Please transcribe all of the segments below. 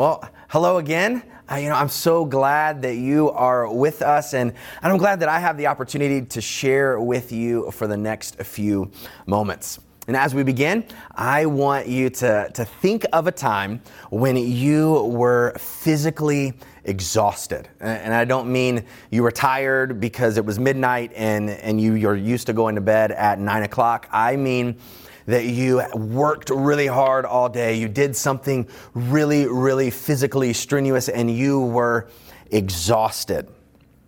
Well, hello again. Uh, you know, I'm so glad that you are with us, and, and I'm glad that I have the opportunity to share with you for the next few moments. And as we begin, I want you to, to think of a time when you were physically exhausted. And I don't mean you were tired because it was midnight and, and you, you're used to going to bed at nine o'clock. I mean, that you worked really hard all day, you did something really, really physically strenuous, and you were exhausted.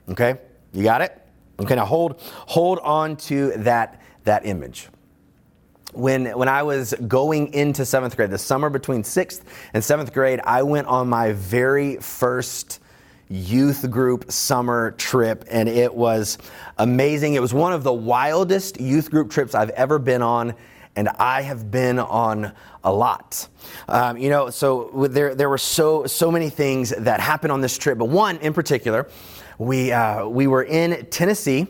Okay? You got it? Okay, now hold, hold on to that, that image. When, when I was going into seventh grade, the summer between sixth and seventh grade, I went on my very first youth group summer trip, and it was amazing. It was one of the wildest youth group trips I've ever been on and I have been on a lot. Um, you know, so there, there were so, so many things that happened on this trip, but one in particular, we, uh, we were in Tennessee.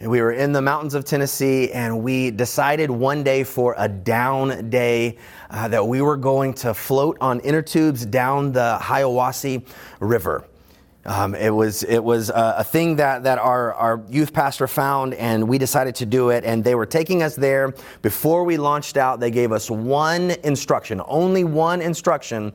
And we were in the mountains of Tennessee, and we decided one day for a down day uh, that we were going to float on inner tubes down the Hiwassee River. Um, it was it was a, a, thing that that our, our youth pastor found, and we decided to do it. And they were taking us there before we launched out. They gave us one instruction, only one instruction.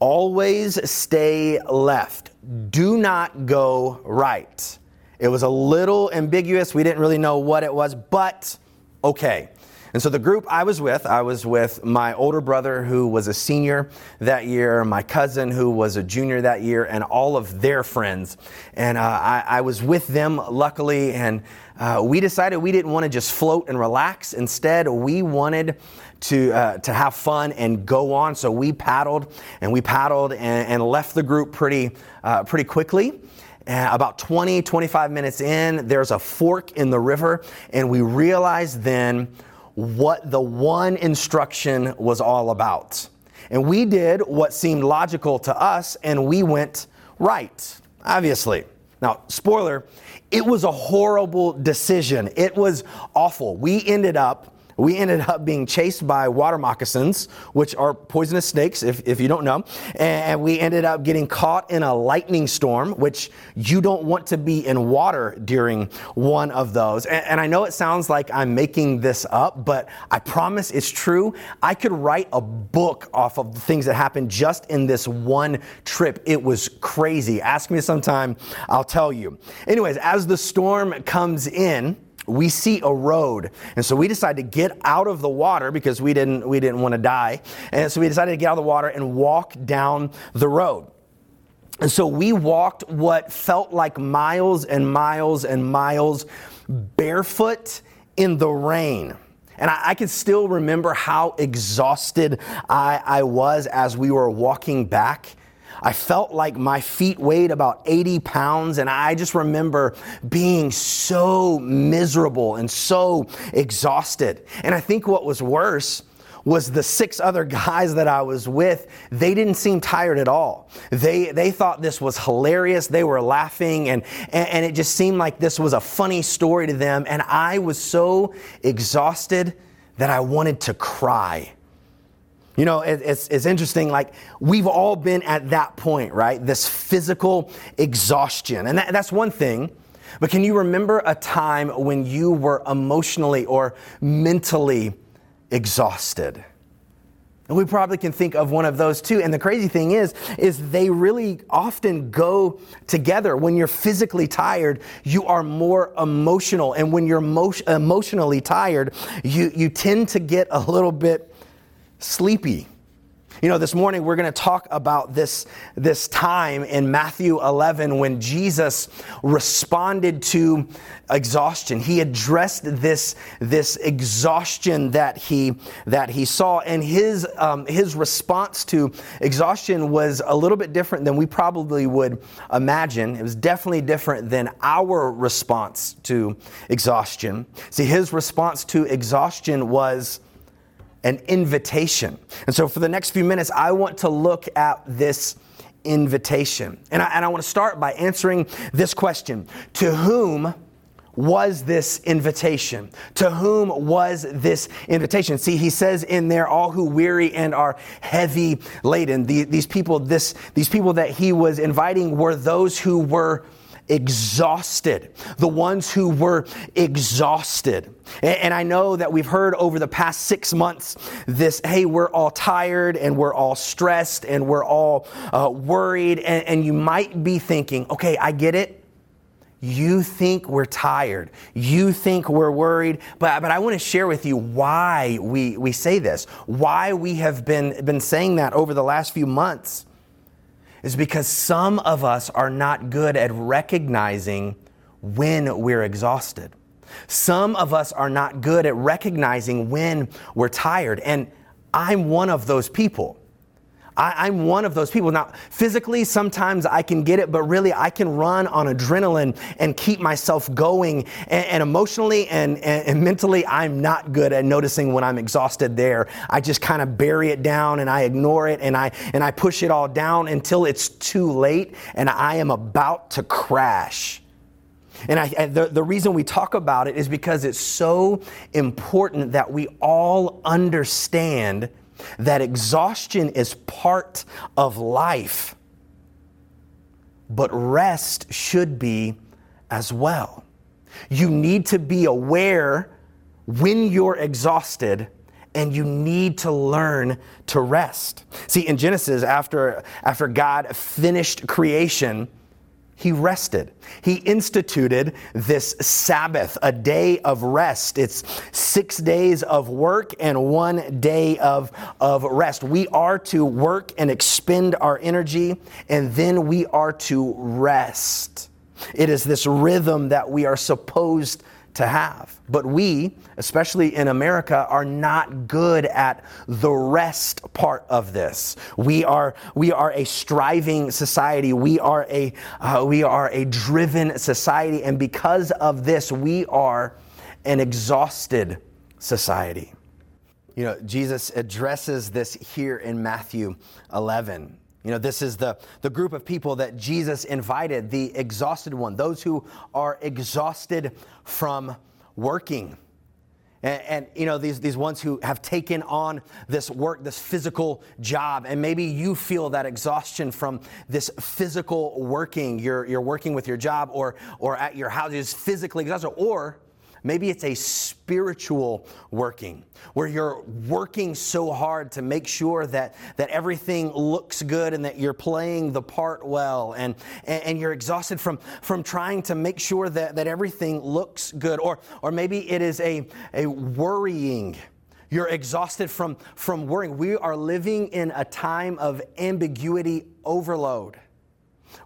Always stay left. Do not go right. It was a little ambiguous. We didn't really know what it was, but okay. And so the group I was with, I was with my older brother who was a senior that year, my cousin who was a junior that year, and all of their friends. And uh, I, I, was with them, luckily, and uh, we decided we didn't want to just float and relax. Instead, we wanted to, uh, to have fun and go on. So we paddled and we paddled and, and left the group pretty, uh, pretty quickly. About 20, 25 minutes in, there's a fork in the river, and we realized then what the one instruction was all about. And we did what seemed logical to us, and we went right, obviously. Now, spoiler, it was a horrible decision. It was awful. We ended up we ended up being chased by water moccasins, which are poisonous snakes, if, if you don't know. And we ended up getting caught in a lightning storm, which you don't want to be in water during one of those. And, and I know it sounds like I'm making this up, but I promise it's true. I could write a book off of the things that happened just in this one trip. It was crazy. Ask me sometime, I'll tell you. Anyways, as the storm comes in, we see a road. And so we decided to get out of the water because we didn't we didn't want to die. And so we decided to get out of the water and walk down the road. And so we walked what felt like miles and miles and miles barefoot in the rain. And I, I can still remember how exhausted I, I was as we were walking back I felt like my feet weighed about 80 pounds, and I just remember being so miserable and so exhausted. And I think what was worse was the six other guys that I was with, they didn't seem tired at all. They, they thought this was hilarious. They were laughing, and, and, and it just seemed like this was a funny story to them. And I was so exhausted that I wanted to cry. You know, it's, it's interesting, like, we've all been at that point, right? This physical exhaustion. And that, that's one thing. But can you remember a time when you were emotionally or mentally exhausted? And we probably can think of one of those too. And the crazy thing is, is they really often go together. When you're physically tired, you are more emotional. And when you're emo- emotionally tired, you, you tend to get a little bit sleepy. You know, this morning we're going to talk about this, this time in Matthew 11 when Jesus responded to exhaustion. He addressed this, this exhaustion that he, that he saw, and his, um, his response to exhaustion was a little bit different than we probably would imagine. It was definitely different than our response to exhaustion. See, his response to exhaustion was an invitation. And so for the next few minutes, I want to look at this invitation. And I, and I want to start by answering this question To whom was this invitation? To whom was this invitation? See, he says in there, all who weary and are heavy laden. The, these people, this, these people that he was inviting were those who were exhausted, the ones who were exhausted. And, and, I know that we've heard over the past six months this hey, we're all tired and we're all stressed and we're all uh, worried. And, and you might be thinking, okay, I get it. You think we're tired. You think we're worried. But, but I want to share with you why we, we say this, why we have been, been saying that over the last few months is because some of us are not good at recognizing when we're exhausted. Some of us are not good at recognizing when we're tired. And I'm one of those people. I, am one of those people. Now, physically, sometimes I can get it, but really, I can run on adrenaline and keep myself going. And, and emotionally and, and, and mentally, I'm not good at noticing when I'm exhausted there. I just kind of bury it down and I ignore it and I, and I push it all down until it's too late and I am about to crash. And I, the, the reason we talk about it is because it's so important that we all understand that exhaustion is part of life, but rest should be as well. You need to be aware when you're exhausted and you need to learn to rest. See, in Genesis, after, after God finished creation, he rested. He instituted this Sabbath, a day of rest. It's six days of work and one day of, of rest. We are to work and expend our energy, and then we are to rest. It is this rhythm that we are supposed to have. But we, especially in America, are not good at the rest part of this. We are, we are a striving society. We are a, uh, we are a driven society. And because of this, we are an exhausted society. You know, Jesus addresses this here in Matthew 11. You know, this is the, the group of people that Jesus invited, the exhausted one, those who are exhausted from working. And, and, you know, these, these ones who have taken on this work, this physical job, and maybe you feel that exhaustion from this physical working. You're, you're working with your job or, or at your house, is physically exhausted, or Maybe it's a spiritual working where you're working so hard to make sure that, that everything looks good and that you're playing the part well and, and, and you're exhausted from, from trying to make sure that, that everything looks good. Or, or maybe it is a, a worrying. You're exhausted from, from worrying. We are living in a time of ambiguity overload.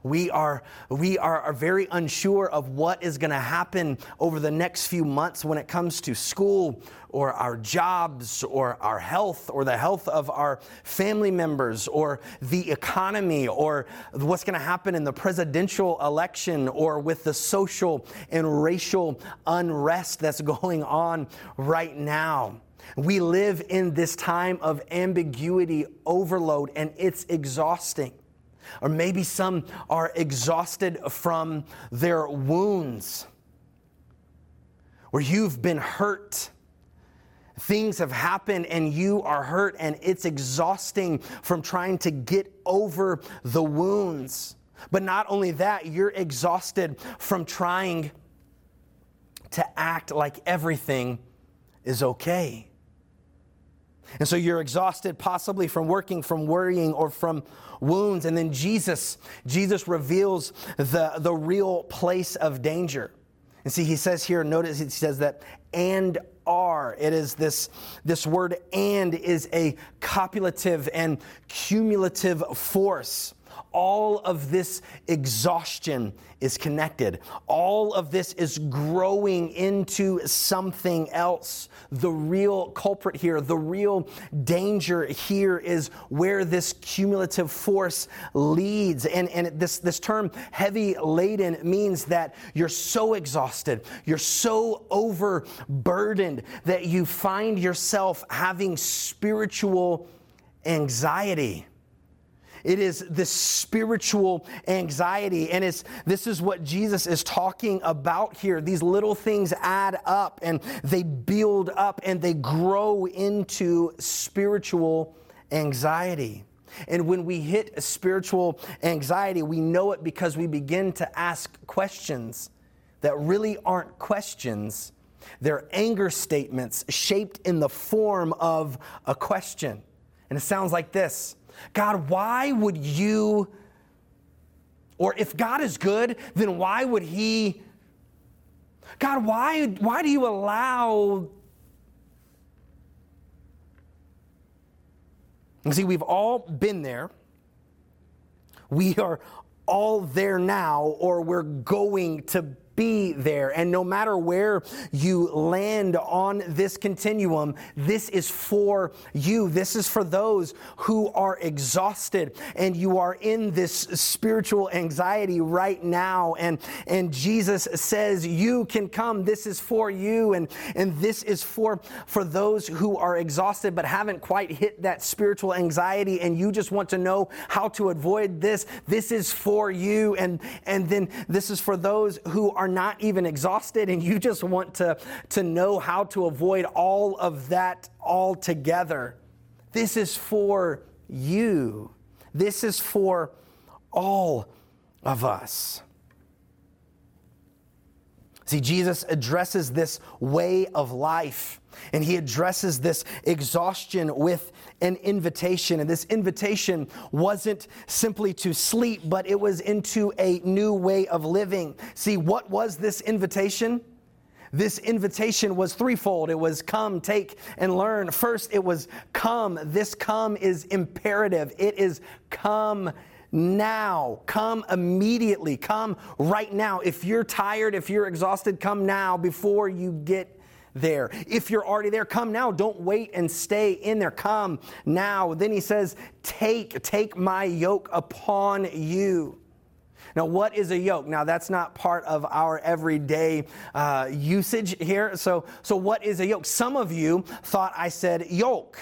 We are, we are, are very unsure of what is going to happen over the next few months when it comes to school or our jobs or our health or the health of our family members or the economy or what's going to happen in the presidential election or with the social and racial unrest that's going on right now. We live in this time of ambiguity overload and it's exhausting. Or maybe some are exhausted from their wounds, where you've been hurt. Things have happened and you are hurt, and it's exhausting from trying to get over the wounds. But not only that, you're exhausted from trying to act like everything is okay. And so you're exhausted, possibly from working, from worrying, or from wounds. And then Jesus, Jesus reveals the, the real place of danger. And see, he says here, notice he says that and are. It is this, this word and is a copulative and cumulative force all of this exhaustion is connected. All of this is growing into something else. The real culprit here, the real danger here is where this cumulative force leads. And, and this, this term heavy laden means that you're so exhausted, you're so overburdened that you find yourself having spiritual anxiety. It is this spiritual anxiety. And it's, this is what Jesus is talking about here. These little things add up and they build up and they grow into spiritual anxiety. And when we hit spiritual anxiety, we know it because we begin to ask questions that really aren't questions. They're anger statements shaped in the form of a question. And it sounds like this God, why would you, or if God is good, then why would He, God, why, why do you allow You see, we've all been there. We are all there now, or we're going to be there. And no matter where you land on this continuum, this is for you. This is for those who are exhausted and you are in this spiritual anxiety right now. And, and Jesus says, You can come. This is for you. And, and this is for, for those who are exhausted but haven't quite hit that spiritual anxiety and you just want to know how to avoid this. This is for you. And, and then this is for those who are are not even exhausted and you just want to, to know how to avoid all of that altogether. This is for you. This is for all of us. See, Jesus addresses this way of life and he addresses this exhaustion with an invitation. And this invitation wasn't simply to sleep, but it was into a new way of living. See, what was this invitation? This invitation was threefold. It was come, take, and learn. First, it was come. This come is imperative. It is come now. Come immediately. Come right now. If you're tired, if you're exhausted, come now before you get there. If you're already there, come now. Don't wait and stay in there. Come now. Then he says, Take, take my yoke upon you. Now, what is a yoke? Now, that's not part of our everyday uh, usage here. So, so, what is a yoke? Some of you thought I said yolk.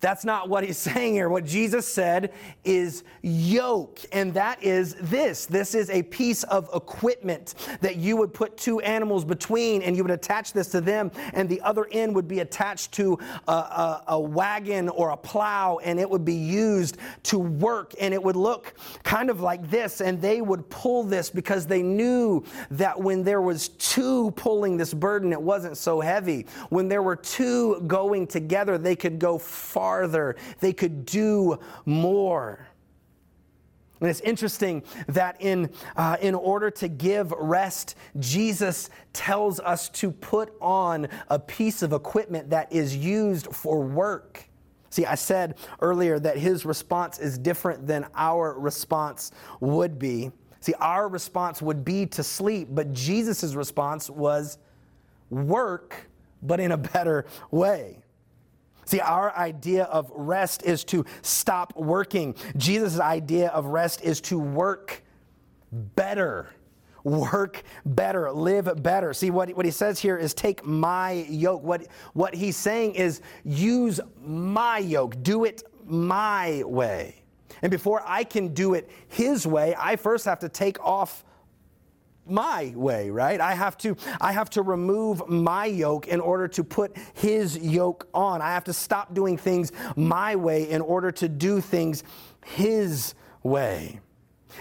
That's not what he's saying here. What Jesus said is yoke, and that is this. This is a piece of equipment that you would put two animals between, and you would attach this to them, and the other end would be attached to a, a, a wagon or a plow, and it would be used to work, and it would look kind of like this, and they would pull this because they knew that when there was two pulling this burden, it wasn't so heavy. When there were two going together, they could go far farther, they could do more. And it's interesting that in, uh, in order to give rest, Jesus tells us to put on a piece of equipment that is used for work. See, I said earlier that his response is different than our response would be. See, our response would be to sleep, but Jesus' response was work, but in a better way. See, our idea of rest is to stop working. Jesus' idea of rest is to work better. Work better, live better. See, what, what he says here is take my yoke. What, what he's saying is use my yoke, do it my way. And before I can do it his way, I first have to take off my way, right? I have to I have to remove my yoke in order to put his yoke on. I have to stop doing things my way in order to do things his way.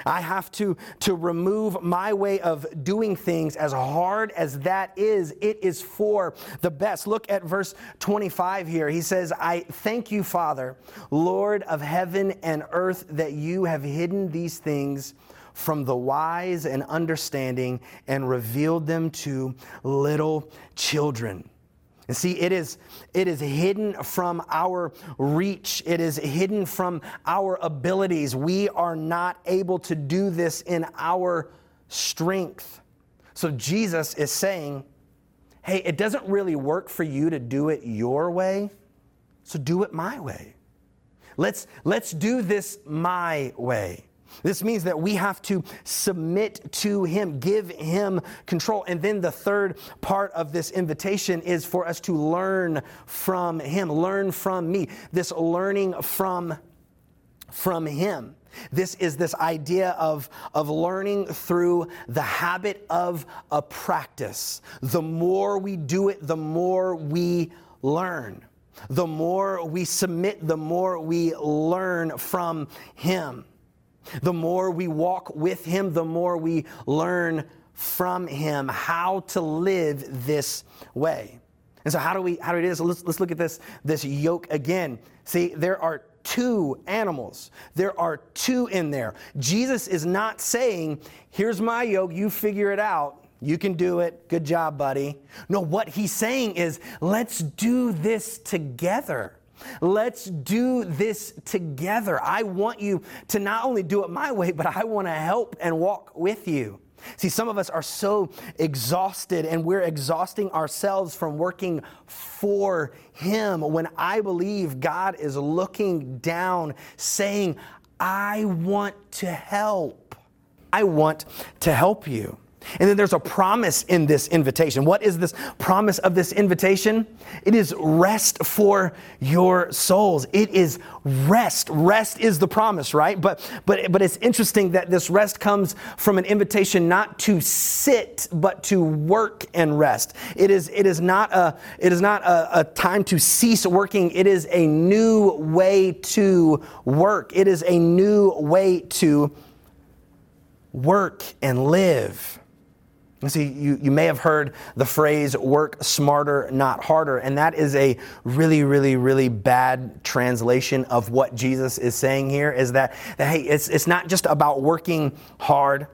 I have to, to remove my way of doing things as hard as that is. It is for the best. Look at verse 25 here. He says, I thank you, Father, Lord of heaven and earth, that you have hidden these things from the wise and understanding and revealed them to little children. And see, it is, it is hidden from our reach. It is hidden from our abilities. We are not able to do this in our strength. So Jesus is saying, hey, it doesn't really work for you to do it your way, so do it my way. Let's, let's do this my way. This means that we have to submit to Him, give Him control. And then the third part of this invitation is for us to learn from Him, learn from me. This learning from from Him. This is this idea of, of learning through the habit of a practice. The more we do it, the more we learn. The more we submit, the more we learn from Him. The more we walk with Him, the more we learn from Him how to live this way. And so, how do we how do we do this? Let's, let's look at this this yoke again. See, there are two animals. There are two in there. Jesus is not saying, "Here's my yoke, you figure it out." You can do it. Good job, buddy. No, what he's saying is, let's do this together. Let's do this together. I want you to not only do it my way, but I want to help and walk with you. See, some of us are so exhausted and we're exhausting ourselves from working for Him when I believe God is looking down saying, I want to help. I want to help you. And then there's a promise in this invitation. What is this promise of this invitation? It is rest for your souls. It is rest. Rest is the promise, right? But but but it's interesting that this rest comes from an invitation not to sit but to work and rest. It is it is not a it is not a, a time to cease working. It is a new way to work. It is a new way to work and live. See, you, you may have heard the phrase work smarter, not harder, and that is a really, really, really bad translation of what Jesus is saying here is that, that hey, it's, it's not just about working hard.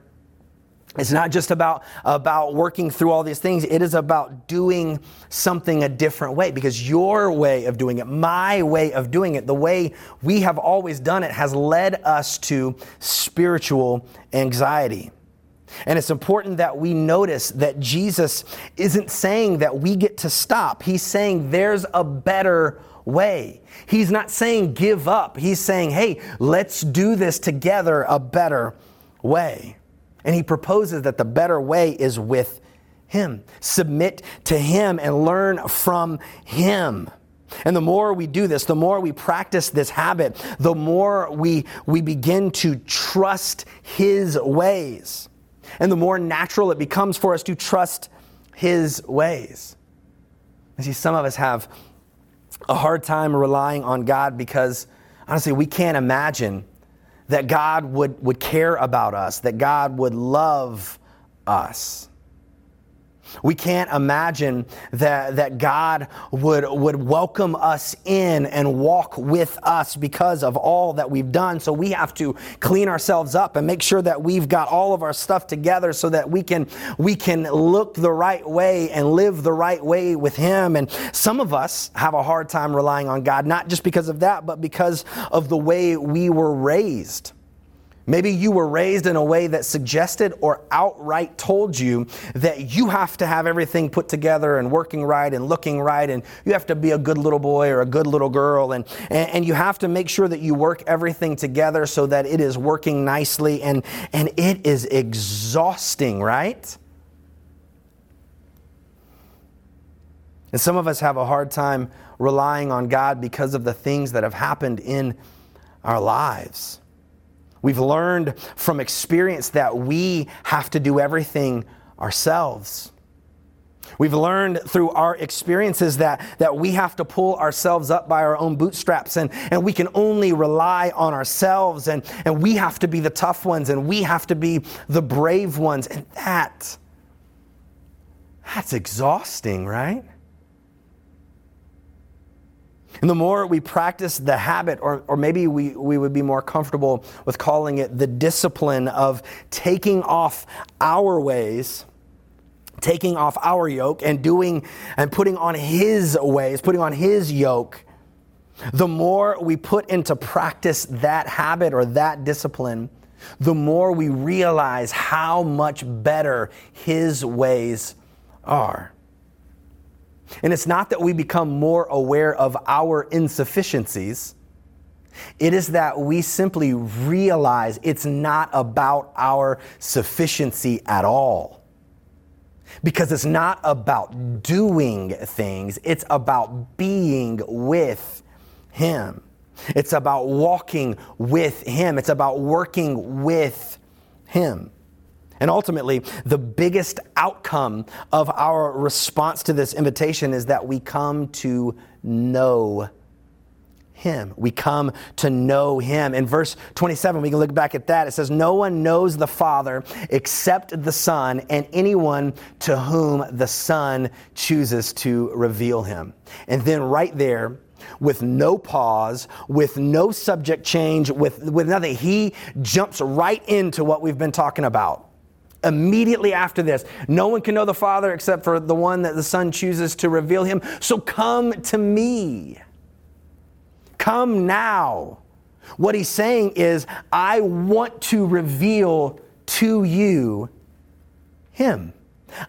It's not just about, about working through all these things. It is about doing something a different way because your way of doing it, my way of doing it, the way we have always done it has led us to spiritual anxiety. And it's important that we notice that Jesus isn't saying that we get to stop. He's saying there's a better way. He's not saying give up. He's saying, hey, let's do this together a better way. And he proposes that the better way is with him. Submit to him and learn from him. And the more we do this, the more we practice this habit, the more we, we begin to trust his ways and the more natural it becomes for us to trust His ways. You see, some of us have a hard time relying on God because honestly, we can't imagine that God would, would care about us, that God would love us. We can't imagine that, that God would, would welcome us in and walk with us because of all that we've done. So we have to clean ourselves up and make sure that we've got all of our stuff together so that we can, we can look the right way and live the right way with Him. And some of us have a hard time relying on God, not just because of that, but because of the way we were raised. Maybe you were raised in a way that suggested or outright told you that you have to have everything put together and working right and looking right, and you have to be a good little boy or a good little girl, and, and, you have to make sure that you work everything together so that it is working nicely, and, and it is exhausting, right? And some of us have a hard time relying on God because of the things that have happened in our lives. We've learned from experience that we have to do everything ourselves. We've learned through our experiences that, that we have to pull ourselves up by our own bootstraps and, and we can only rely on ourselves and, and we have to be the tough ones and we have to be the brave ones. And that, that's exhausting, right? And the more we practice the habit, or, or maybe we, we would be more comfortable with calling it the discipline of taking off our ways, taking off our yoke, and doing and putting on His ways, putting on His yoke, the more we put into practice that habit or that discipline, the more we realize how much better His ways are. And it's not that we become more aware of our insufficiencies. It is that we simply realize it's not about our sufficiency at all. Because it's not about doing things, it's about being with Him. It's about walking with Him, it's about working with Him. And ultimately, the biggest outcome of our response to this invitation is that we come to know him. We come to know him. In verse 27, we can look back at that. It says, No one knows the Father except the Son, and anyone to whom the Son chooses to reveal him. And then right there, with no pause, with no subject change, with, with nothing, he jumps right into what we've been talking about immediately after this. No one can know the Father except for the one that the Son chooses to reveal him. So come to me. Come now. What he's saying is, I want to reveal to you him.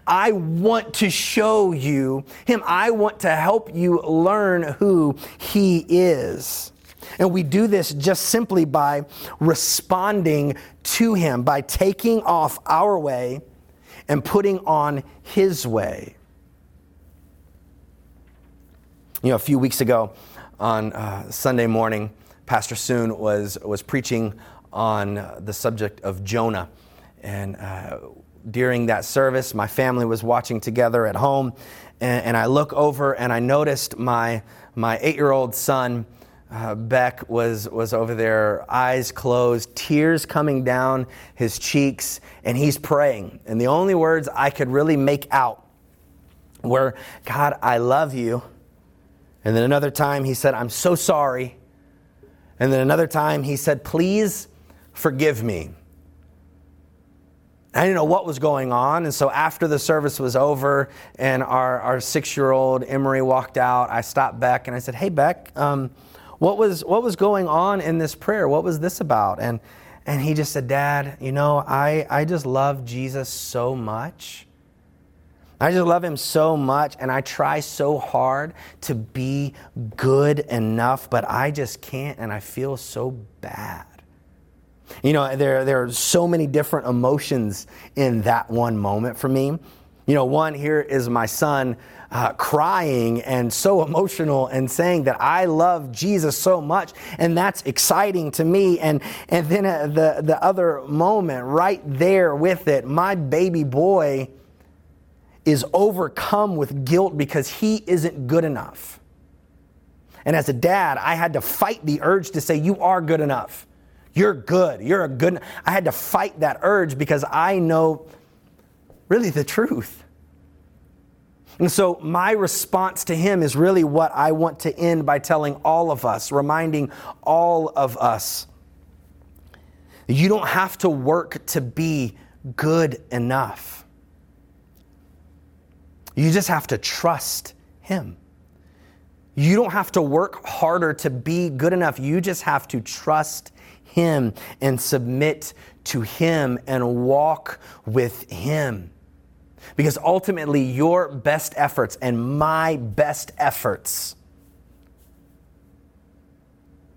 I want to show you him. I want to help you learn who he is. And we do this just simply by responding to Him, by taking off our way and putting on His way. You know, a few weeks ago on uh, Sunday morning, Pastor Soon was, was preaching on uh, the subject of Jonah. And uh, during that service, my family was watching together at home. And, and I look over and I noticed my, my eight year old son uh, Beck was, was over there, eyes closed, tears coming down his cheeks, and he's praying. And the only words I could really make out were, God, I love you. And then another time he said, I'm so sorry. And then another time he said, Please forgive me. I didn't know what was going on. And so after the service was over and our, our six year old Emery walked out, I stopped Beck and I said, Hey, Beck, um, what was, what was going on in this prayer? What was this about? And, and he just said, Dad, you know, I, I just love Jesus so much. I just love him so much, and I try so hard to be good enough, but I just can't, and I feel so bad. You know, there, there are so many different emotions in that one moment for me. You know, one here is my son uh, crying and so emotional and saying that I love Jesus so much, and that's exciting to me. And and then uh, the the other moment, right there with it, my baby boy is overcome with guilt because he isn't good enough. And as a dad, I had to fight the urge to say, "You are good enough. You're good. You're a good." I had to fight that urge because I know really the truth. And so, my response to him is really what I want to end by telling all of us, reminding all of us. You don't have to work to be good enough. You just have to trust him. You don't have to work harder to be good enough. You just have to trust him and submit to him and walk with him. Because ultimately, your best efforts and my best efforts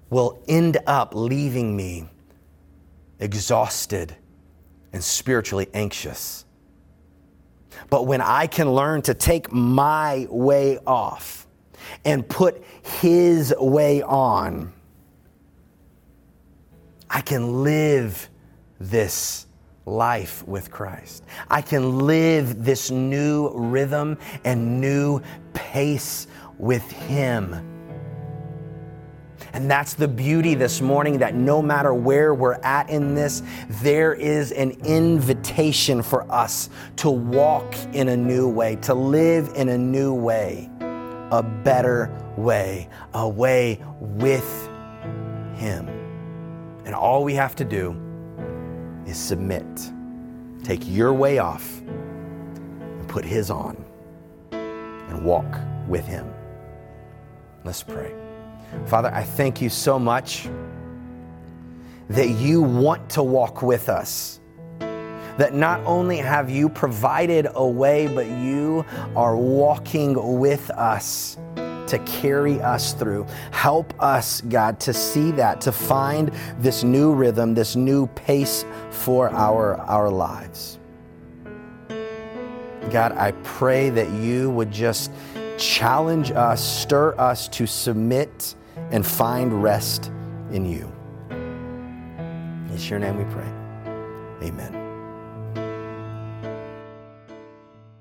will end up leaving me exhausted and spiritually anxious. But when I can learn to take my way off and put His way on, I can live this life with Christ. I can live this new rhythm and new pace with Him. And that's the beauty this morning that no matter where we're at in this, there is an invitation for us to walk in a new way, to live in a new way, a better way, a way with Him. And all we have to do is submit. Take your way off and put His on and walk with Him. Let's pray. Father, I thank you so much that you want to walk with us. That not only have you provided a way, but you are walking with us to carry us through. Help us, God, to see that, to find this new rhythm, this new pace for our, our lives. God, I pray that you would just challenge us, stir us to submit and find rest in you. It's your name we pray. Amen.